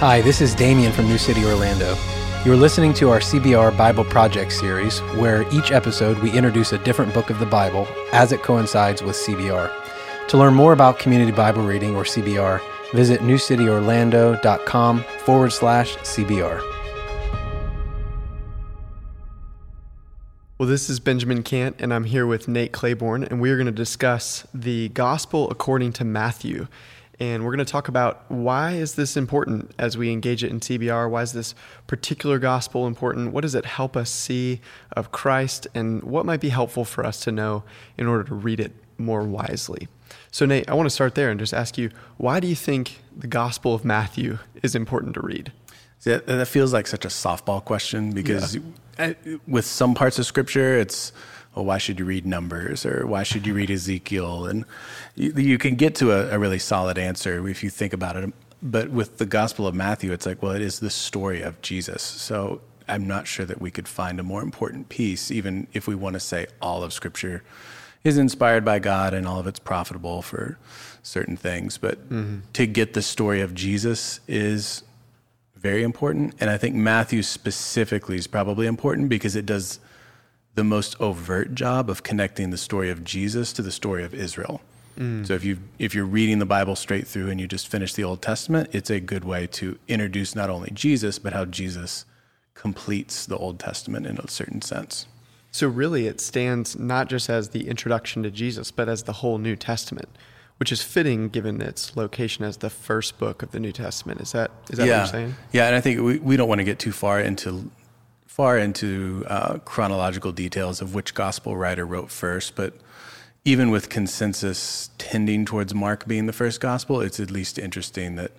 Hi, this is Damien from New City, Orlando. You're listening to our CBR Bible Project series, where each episode we introduce a different book of the Bible as it coincides with CBR. To learn more about Community Bible Reading or CBR, visit newcityorlando.com forward slash CBR. Well, this is Benjamin Kant, and I'm here with Nate Claiborne, and we are going to discuss the Gospel according to Matthew. And we're going to talk about why is this important as we engage it in CBR? Why is this particular gospel important? What does it help us see of Christ? And what might be helpful for us to know in order to read it more wisely? So, Nate, I want to start there and just ask you why do you think the Gospel of Matthew is important to read? See, that feels like such a softball question because yeah. with some parts of Scripture, it's well, why should you read Numbers or why should you read Ezekiel? And you, you can get to a, a, really solid answer if you think about it. But with the Gospel of Matthew, it's like, well, it is the story of Jesus. So I'm not sure that we could find a more important piece, even if we want to say all of Scripture is inspired by God and all of it's profitable for certain things. But mm-hmm. to get the story of Jesus is very important. And I think Matthew specifically is probably important because it does the most overt job of connecting the story of Jesus to the story of Israel. Mm. So if you if you're reading the Bible straight through and you just finish the Old Testament, it's a good way to introduce not only Jesus but how Jesus completes the Old Testament in a certain sense. So really it stands not just as the introduction to Jesus but as the whole New Testament, which is fitting given its location as the first book of the New Testament. Is that is that yeah. what you're saying? Yeah, and I think we, we don't want to get too far into far into uh, chronological details of which gospel writer wrote first, but even with consensus tending towards Mark being the first gospel, it's at least interesting that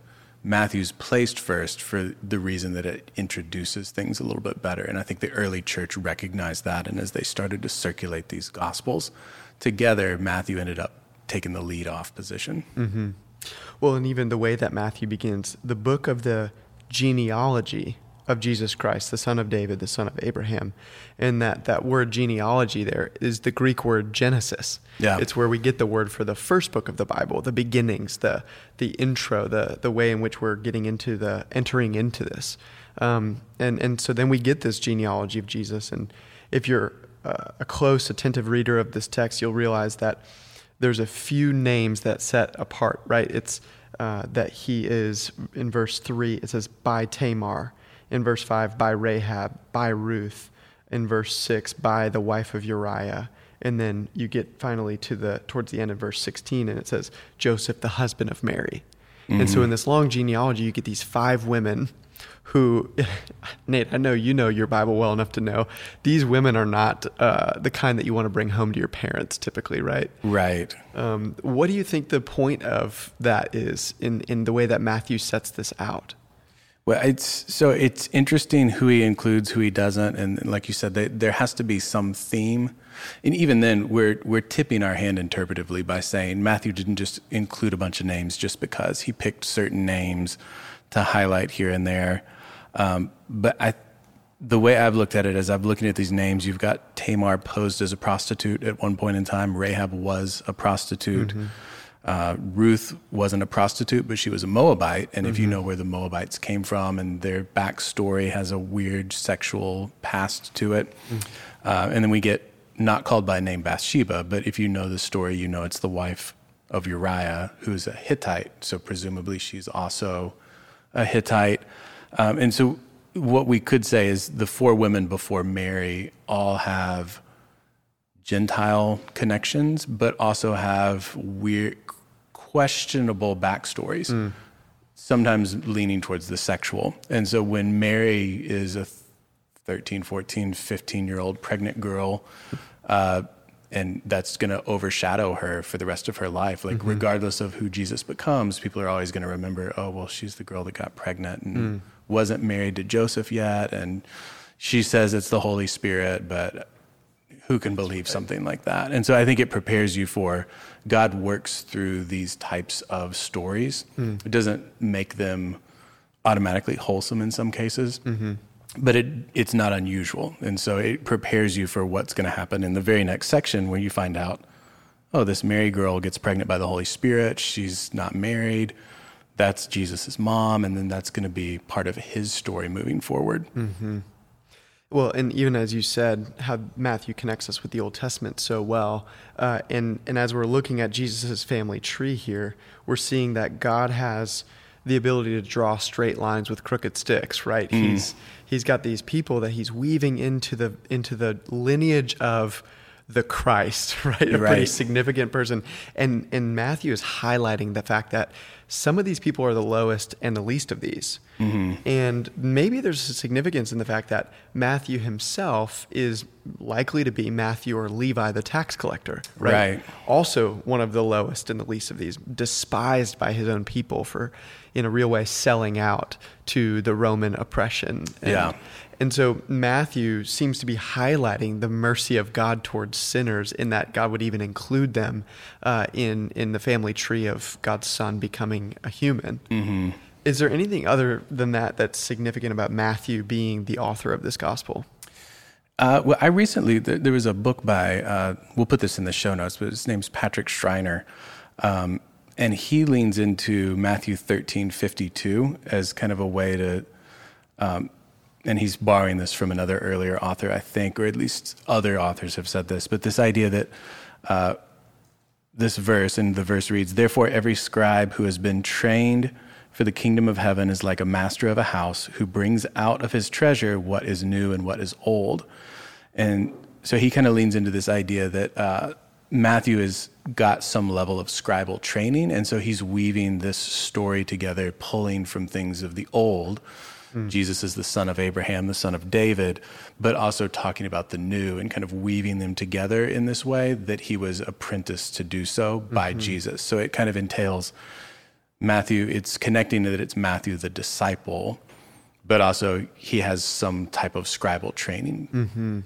Matthew's placed first for the reason that it introduces things a little bit better. And I think the early church recognized that. And as they started to circulate these gospels together, Matthew ended up taking the lead off position. Mm-hmm. Well, and even the way that Matthew begins, the book of the genealogy of Jesus Christ, the son of David, the son of Abraham. And that, that word genealogy there is the Greek word Genesis. Yeah. It's where we get the word for the first book of the Bible, the beginnings, the, the intro, the, the way in which we're getting into the, entering into this. Um, and, and so then we get this genealogy of Jesus. And if you're uh, a close, attentive reader of this text, you'll realize that there's a few names that set apart, right? It's uh, that he is, in verse 3, it says, by Tamar in verse 5 by Rahab, by Ruth, in verse 6 by the wife of Uriah. And then you get finally to the towards the end of verse 16 and it says Joseph the husband of Mary. Mm-hmm. And so in mm-hmm. this long genealogy you get these five women who Nate, I know you know your Bible well enough to know these women are not uh, the kind that you want to bring home to your parents typically, right? Right. Um, what do you think the point of that is in, in the way that Matthew sets this out? Well, it's so it's interesting who he includes, who he doesn't, and like you said, they, there has to be some theme. And even then, we're we're tipping our hand interpretively by saying Matthew didn't just include a bunch of names just because he picked certain names to highlight here and there. Um, but I, the way I've looked at it is I've looking at these names. You've got Tamar posed as a prostitute at one point in time. Rahab was a prostitute. Mm-hmm. Uh, Ruth wasn't a prostitute, but she was a Moabite. And mm-hmm. if you mm-hmm. know where the Moabites came from and their backstory has a weird sexual past to it. Mm-hmm. Uh, and then we get not called by name Bathsheba, but if you know the story, you know it's the wife of Uriah, who's a Hittite. So presumably she's also a Hittite. Um, and so what we could say is the four women before Mary all have Gentile connections, but also have weird, questionable backstories, mm. sometimes leaning towards the sexual. And so when Mary is a 13, 14, 15 year old pregnant girl, uh, and that's going to overshadow her for the rest of her life. Like, mm-hmm. regardless of who Jesus becomes, people are always going to remember, oh, well, she's the girl that got pregnant and mm. wasn't married to Joseph yet. And she says it's the Holy Spirit, but who can believe something like that? And so I think it prepares you for God works through these types of stories. Mm. It doesn't make them automatically wholesome in some cases, mm-hmm. but it it's not unusual. And so it prepares you for what's going to happen in the very next section where you find out, oh, this Mary girl gets pregnant by the Holy Spirit. She's not married. that's Jesus' mom, and then that's going to be part of his story moving forward. Mm-hmm. Well, and even as you said, how Matthew connects us with the Old Testament so well, uh, and and as we're looking at Jesus' family tree here, we're seeing that God has the ability to draw straight lines with crooked sticks. Right? Mm. He's he's got these people that he's weaving into the into the lineage of the Christ, right? A right. pretty significant person. And and Matthew is highlighting the fact that some of these people are the lowest and the least of these. Mm-hmm. And maybe there's a significance in the fact that Matthew himself is likely to be Matthew or Levi, the tax collector, right? right? Also, one of the lowest and the least of these, despised by his own people for, in a real way, selling out to the Roman oppression. And, yeah. And so Matthew seems to be highlighting the mercy of God towards sinners, in that God would even include them uh, in in the family tree of God's Son becoming a human. Mm-hmm. Is there anything other than that that's significant about Matthew being the author of this gospel? Uh, well, I recently there, there, was a book by uh, we'll put this in the show notes, but his name's Patrick Schreiner, um, and he leans into Matthew thirteen fifty two as kind of a way to um, and he's borrowing this from another earlier author, I think, or at least other authors have said this, but this idea that uh, this verse, and the verse reads, Therefore, every scribe who has been trained for the kingdom of heaven is like a master of a house who brings out of his treasure what is new and what is old. And so he kind of leans into this idea that uh, Matthew has got some level of scribal training, and so he's weaving this story together, pulling from things of the old Mm. Jesus is the son of Abraham, the son of David, but also talking about the new and kind of weaving them together in this way that he was apprenticed to do so by mm-hmm. Jesus. So it kind of entails Matthew, it's connecting that it's Matthew the disciple, but also he has some type of scribal training. Mm-hmm.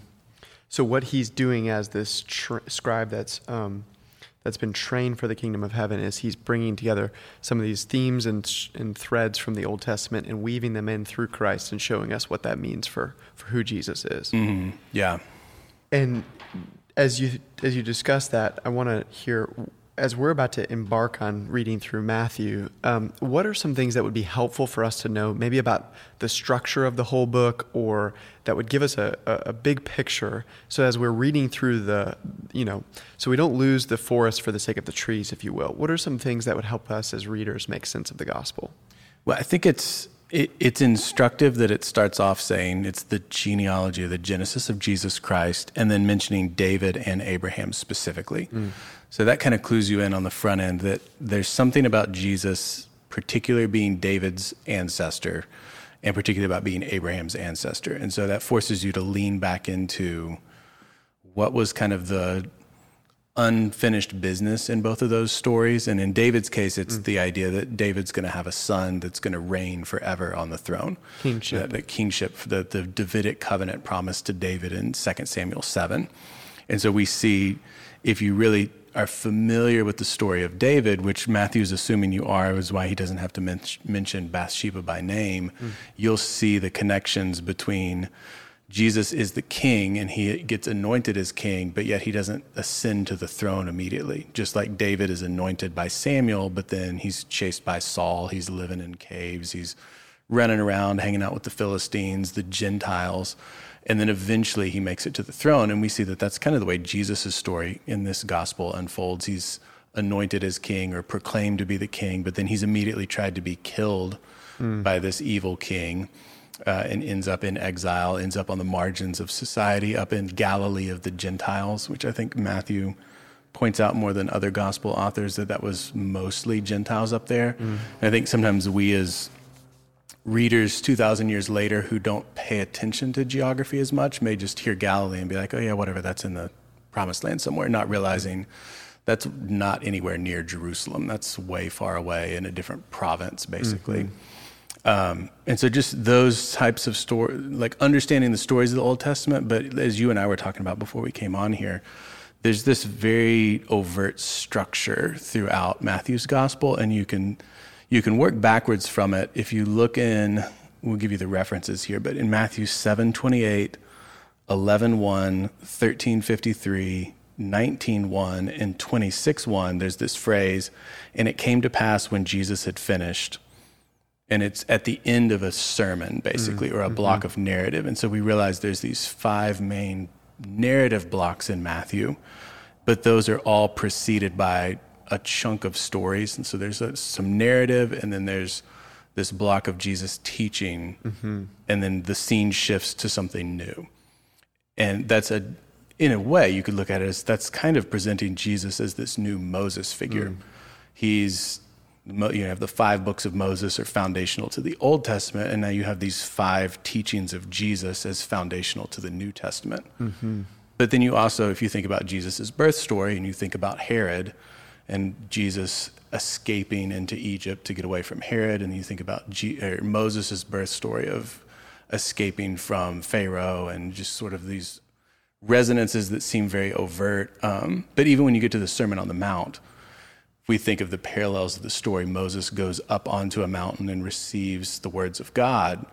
So what he's doing as this tr- scribe that's um, that's been trained for the kingdom of heaven is he's bringing together some of these themes and, and threads from the Old Testament and weaving them in through Christ and showing us what that means for, for who Jesus is. Mm-hmm. Yeah. And as you as you discuss that, I want to hear as we're about to embark on reading through Matthew, um, what are some things that would be helpful for us to know, maybe about the structure of the whole book, or that would give us a, a, big picture? So as we're reading through the, you know, so we don't lose the forest for the sake of the trees, if you will. What are some things that would help us as readers make sense of the gospel? Well, I think it's it, it's instructive that it starts off saying it's the genealogy, of the genesis of Jesus Christ, and then mentioning David and Abraham specifically. Mm. So that kind of clues you in on the front end that there's something about Jesus, particularly being David's ancestor, and particularly about being Abraham's ancestor. And so that forces you to lean back into what was kind of the unfinished business in both of those stories. And in David's case, it's mm. the idea that David's going to have a son that's going to reign forever on the throne. Kingship. Kingship, the, the Davidic covenant promised to David in 2 Samuel 7. And so we see if you really are familiar with the story of David, which Matthew's assuming you are, is why he doesn't have to men- mention Bathsheba by name, mm. you'll see the connections between Jesus is the king and he gets anointed as king, but yet he doesn't ascend to the throne immediately. Just like David is anointed by Samuel, but then he's chased by Saul, he's living in caves, he's running around, hanging out with the Philistines, the Gentiles and then eventually he makes it to the throne and we see that that's kind of the way jesus' story in this gospel unfolds he's anointed as king or proclaimed to be the king but then he's immediately tried to be killed mm. by this evil king uh, and ends up in exile ends up on the margins of society up in galilee of the gentiles which i think matthew points out more than other gospel authors that that was mostly gentiles up there mm. i think sometimes we as readers 2,000 years later who don't pay attention to geography as much may just hear Galilee and be like, oh, yeah, whatever, that's in the promised land somewhere, not realizing that's not anywhere near Jerusalem. That's way far away in a different province, basically. Mm-hmm. Um, and so, just those types of story, like understanding the stories of the Old Testament, but as you and I were talking about before we came on here, there's this very overt structure throughout Matthew's gospel, and you can you can work backwards from it if you look in we'll give you the references here but in matthew 7 28 11 1 13 53 19:1 and 26:1 there's this phrase and it came to pass when Jesus had finished and it's at the end of a sermon basically mm-hmm. or a block of narrative and so we realize there's these five main narrative blocks in Matthew but those are all preceded by a chunk of stories and so there's a, some narrative and then there's this block of Jesus teaching mm-hmm. and then the scene shifts to something new and that's a in a way, you could look at it as that's kind of presenting Jesus as this new Moses figure. Mm. He's you have the five books of Moses are foundational to the Old Testament, and now you have these five teachings of Jesus as foundational to the New Testament. Mm-hmm. But then you also, if you think about Jesus' birth story and you think about Herod and Jesus escaping into Egypt to get away from Herod, and you think about G- Moses' birth story of escaping from Pharaoh and just sort of these resonances that seem very overt. Um, but even when you get to the Sermon on the Mount, we think of the parallels of the story. Moses goes up onto a mountain and receives the words of God,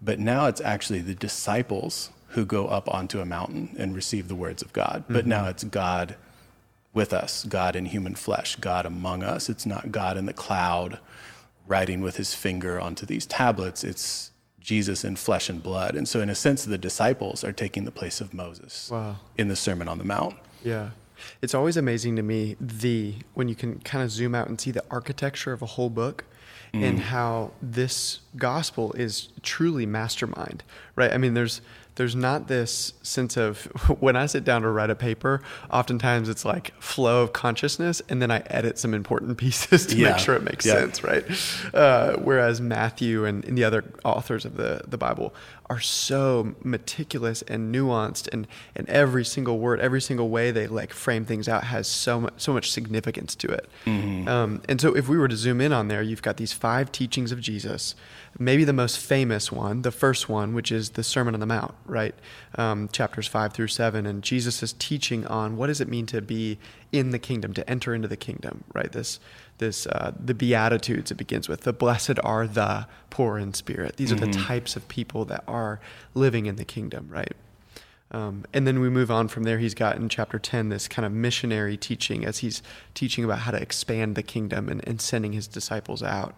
but now it's actually the disciples who go up onto a mountain and receive the words of God. Mm-hmm. But now it's God with us, God in human flesh, God among us. It's not God in the cloud writing with his finger onto these tablets. It's Jesus in flesh and blood. And so, in a sense, the disciples are taking the place of Moses wow. in the Sermon on the Mount. Yeah. It's always amazing to me the when you can kind of zoom out and see the architecture of a whole book mm. and how this gospel is truly mastermind, right? I mean, there's there's not this sense of when I sit down to write a paper, oftentimes it's like flow of consciousness, and then I edit some important pieces to yeah. make sure it makes yeah. sense, right? Uh, whereas Matthew and, and, the other authors of the, the Bible are so meticulous and nuanced, and, and every single word, every single way they like frame things out has so much so much significance to it. Mm-hmm. Um, and so, if we were to zoom in on there, you've got these five teachings of Jesus maybe the most famous one, the first one, which is the Sermon on the Mount, right? Um, chapters five through seven, and Jesus is teaching on what does it mean to be in the kingdom, to enter into the kingdom, right? This, this, uh, the Beatitudes it begins with. The blessed are the poor in spirit. These mm-hmm. are the mm-hmm. types of people that are living in the kingdom, right? Um, and then we move on from there. He's got in chapter 10 this kind of missionary teaching as he's teaching about how to expand the kingdom and, and sending his disciples out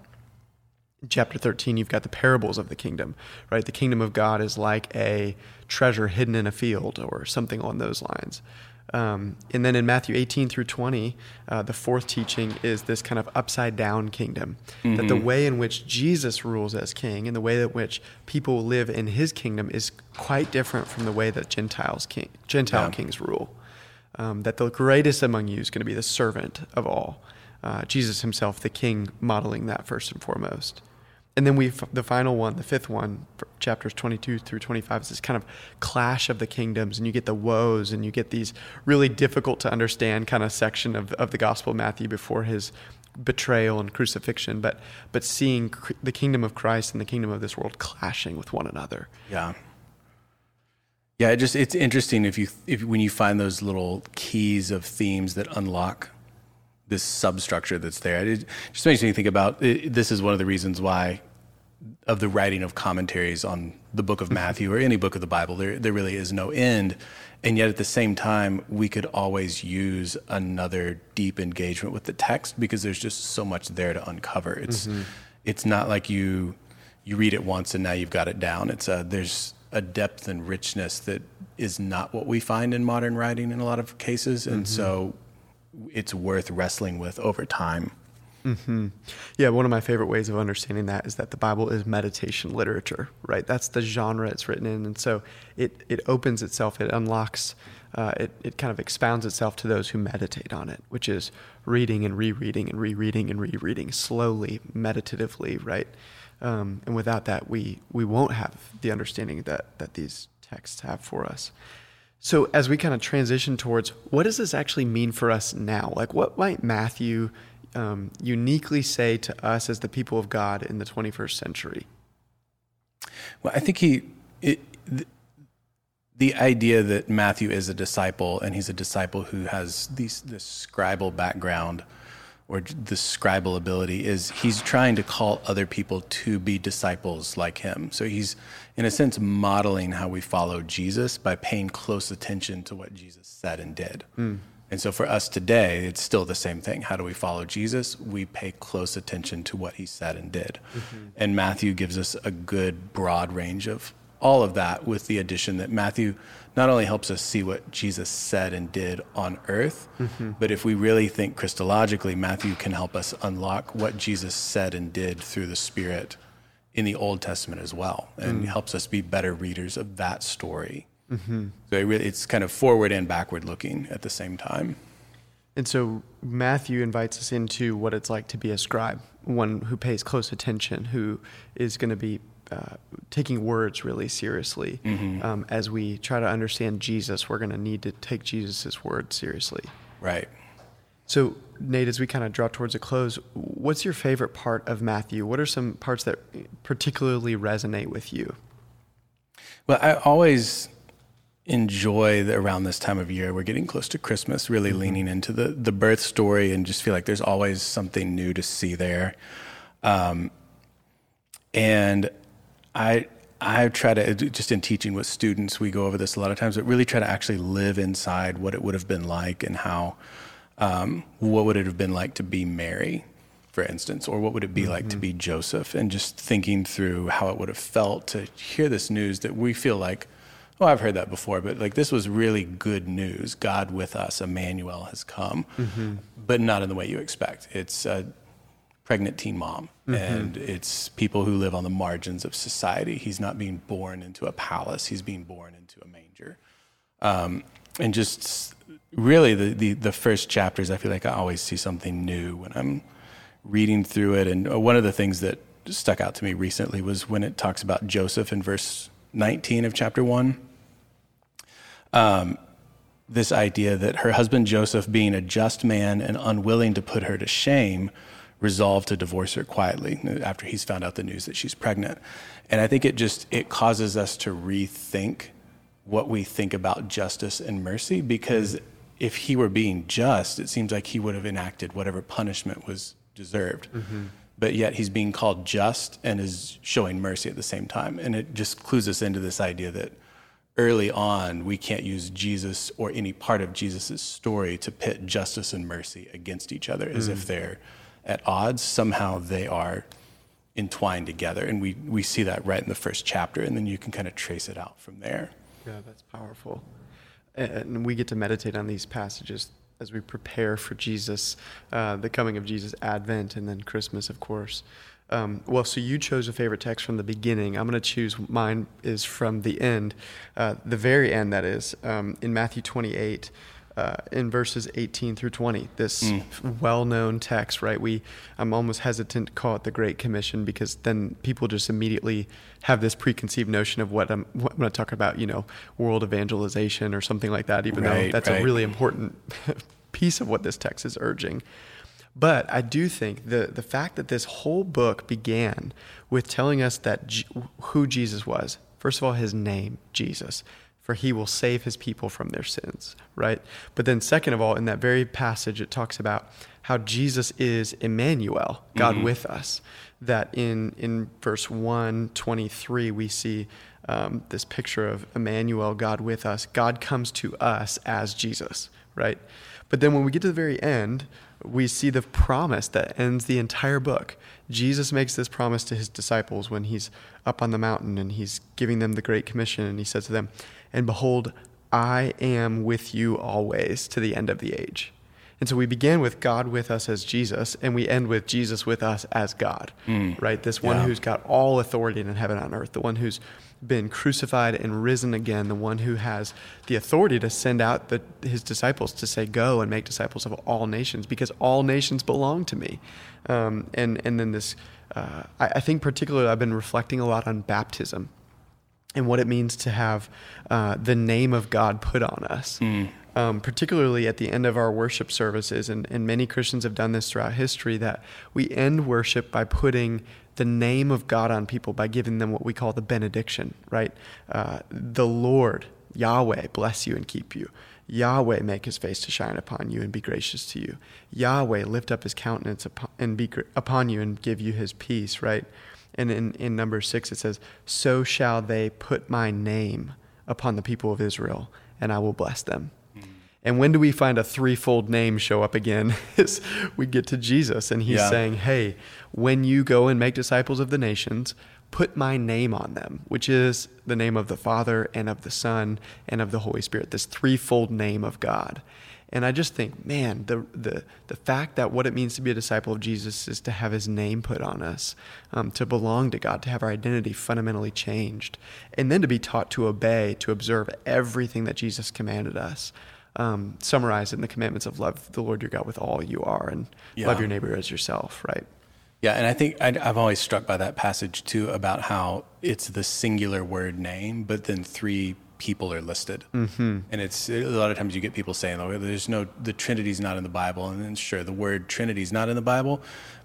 chapter 13 you've got the parables of the kingdom right the kingdom of god is like a treasure hidden in a field or something on those lines um, and then in matthew 18 through 20 uh, the fourth teaching is this kind of upside down kingdom mm-hmm. that the mm-hmm. way in which jesus rules as king and the way in which people live in his kingdom is quite different from the way that gentiles king, gentile yeah. kings rule um, that the greatest among you is going to be the servant of all uh, Jesus himself, the king, modeling that first and foremost. And then we, the final one, the fifth one, chapters 22 through 25, is this kind of clash of the kingdoms, and you get the woes, and you get these really difficult to understand kind of section of, of the Gospel of Matthew before his betrayal and crucifixion, but but seeing the kingdom of Christ and the kingdom of this world clashing with one another. Yeah. Yeah, it just it's interesting if you if when you find those little keys of themes that unlock this substructure that's there. It just makes me think about it, this is one of the reasons why of the writing of commentaries on the book of Matthew or any book of the Bible there there really is no end and yet at the same time we could always use another deep engagement with the text because there's just so much there to uncover it's mm-hmm. it's not like you you read it once and now you've got it down it's a there's a depth and richness that is not what we find in modern writing in a lot of cases and mm-hmm. so it's worth wrestling with over time. Mm-hmm. Yeah, one of my favorite ways of understanding that is that the Bible is meditation literature, right? That's the genre it's written in, and so it it opens itself, it unlocks, uh, it it kind of expounds itself to those who meditate on it, which is reading and rereading and rereading and rereading slowly, meditatively, right? Um, and without that, we we won't have the understanding that that these texts have for us. So, as we kind of transition towards what does this actually mean for us now? Like, what might Matthew um, uniquely say to us as the people of God in the 21st century? Well, I think he, it, the, the, idea that Matthew is a disciple and he's a disciple who has these, this scribal background or the scribal ability is he's trying to call other people to be disciples like him. So he's, in a sense, modeling how we follow Jesus by paying close attention to what Jesus said and did. Mm. And so for us today, it's still the same thing. How do we follow Jesus? We pay close attention to what he said and did. Mm-hmm. And Matthew gives us a good broad range of all of that with the addition that Matthew not only helps us see what Jesus said and did on earth, mm-hmm. but if we really think Christologically, Matthew can help us unlock what Jesus said and did through the Spirit in the Old Testament as well, and mm. helps us be better readers of that story. Mm-hmm. So it really, it's kind of forward and backward looking at the same time. And so Matthew invites us into what it's like to be a scribe, one who pays close attention, who is going to be uh, taking words really seriously. Mm-hmm. Um, as we try to understand Jesus, we're going to need to take Jesus' word seriously. Right. So, Nate, as we kind of draw towards a close, what's your favorite part of Matthew? What are some parts that particularly resonate with you? Well, I always enjoy the, around this time of year. We're getting close to Christmas, really mm-hmm. leaning into the the birth story, and just feel like there's always something new to see there. Um, and I I try to just in teaching with students, we go over this a lot of times, but really try to actually live inside what it would have been like and how um, what would it have been like to be Mary, for instance, or what would it be mm-hmm. like to mm-hmm. be Joseph, and just thinking through how it would have felt to hear this news that we feel like, oh, I've heard that before, but like this was really good news. God with us, Emmanuel has come, mm-hmm. but not in the way you expect. It's a pregnant teen mom, mm-hmm. and it's people who live on the margins of society. He's not being born into a palace; he's being born into a manger. Um, and just really the, the, the first chapters, I feel like I always see something new when I'm reading through it. And uh, one of the things that stuck out to me recently was when it talks about Joseph in verse 19 of chapter one. Um, this idea that her husband Joseph, being a just man and unwilling to put her to shame, resolved to divorce her quietly after he's found out the news that she's pregnant. And I think it just it causes us to rethink what we think about justice and mercy because if he were being just, it seems like he would have enacted whatever punishment was deserved. Mm-hmm. But yet he's being called just and is showing mercy at the same time. And it just clues us into this idea that early on we can't use Jesus or any part of Jesus' story to pit justice and mercy against each other as mm. if they're at odds. Somehow they are entwined together. And we, we see that right in the first chapter. And then you can kind of trace it out from there. Yeah, that's powerful and we get to meditate on these passages as we prepare for Jesus, uh, the coming of Jesus, Advent, and then Christmas, of course. Um, well, so you chose a favorite text from the beginning. I'm going to choose mine is from the end, uh, the very end, that is, um, in Matthew 28 uh, in verses 18 through 20. This mm. well-known text, right? We, I'm almost hesitant to call it the Great Commission because then people just immediately have this preconceived notion of what I'm, what I'm going to talk about, you know, world evangelization or something like that. Even right, though that's right. a really important piece of what this text is urging. But I do think the the fact that this whole book began with telling us that G- who Jesus was. First of all, his name, Jesus for he will save his people from their sins, right? But then, second of all, in that very passage, it talks about how Jesus is Emmanuel, God mm-hmm. with us. That in, in verse 123, we see um, this picture of Emmanuel, God with us. God comes to us as Jesus, right? But then when we get to the very end, we see the promise that ends the entire book. Jesus makes this promise to his disciples when he's up on the mountain and he's giving them the Great Commission, and he says to them, and behold, I am with you always to the end of the age. And so we begin with God with us as Jesus, and we end with Jesus with us as God, mm. right? This one yeah. who's got all authority in heaven and on earth, the one who's been crucified and risen again, the one who has the authority to send out the, his disciples to say, Go and make disciples of all nations, because all nations belong to me. Um, and, and then this, uh, I, I think particularly I've been reflecting a lot on baptism and what it means to have uh, the name of God put on us. Mm. Um, particularly at the end of our worship services, and, and many Christians have done this throughout history, that we end worship by putting the name of God on people by giving them what we call the benediction, right? Uh, the Lord, Yahweh, bless you and keep you. Yahweh, make his face to shine upon you and be gracious to you. Yahweh, lift up his countenance upon, and be upon you and give you his peace, right? And in, in number six, it says, So shall they put my name upon the people of Israel, and I will bless them. And when do we find a threefold name show up again? Is we get to Jesus and he's Yeah. saying, Hey, when you go and make disciples of the nations, put my name on them, which is the name of the Father and of the Son and of the Holy Spirit, this threefold name of God. And I just think, man, the, the, the fact that what it means to be a disciple of Jesus is to have his name put on us, um, to belong to God, to have our identity fundamentally changed, and then to be taught to obey, to observe everything that Jesus commanded us. Um, summarized in the commandments of love the Lord your God with all you are and Yeah. love your neighbor as yourself, right? Yeah, and I think I, I've always struck by that passage too about how it's the singular word name, but then three people are listed, mm-hmm. and it's a lot of times you get people saying, "Oh, there's no the Trinity's not in the Bible," and then sure, the word Trinity's not in the Bible,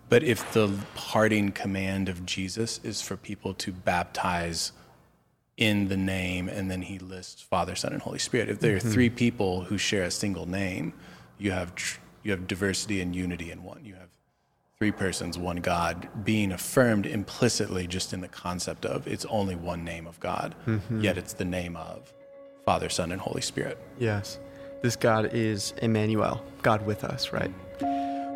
but if the parting command of Jesus is for people to baptize in the name, and then he lists Father, Son, and Holy Spirit. If there are three people who share a single name, you have tr- you have diversity and unity in one. You have three persons, one God, being affirmed implicitly just in the concept of it's only one name of God, mm-hmm. yet it's the name of Father, Son, and Holy Spirit. Yes. This God is Emmanuel, God with us, right?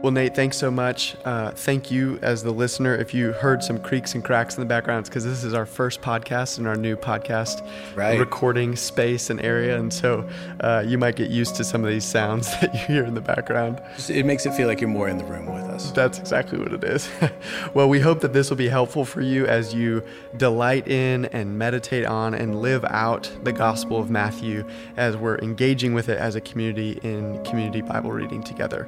Well, Nate, thanks so much. Uh, thank you as the listener. If you heard some creaks and cracks in the background, it's because this is our first podcast in our new podcast Right. recording space and area. And so uh, you might get used to some of these sounds that you hear in the background. It makes it feel like you're more in the room with us. That's exactly what it is. well, we hope that this will be helpful for you as you delight in and meditate on and live out the Gospel of Matthew as we're engaging with it as a community in community Bible reading together.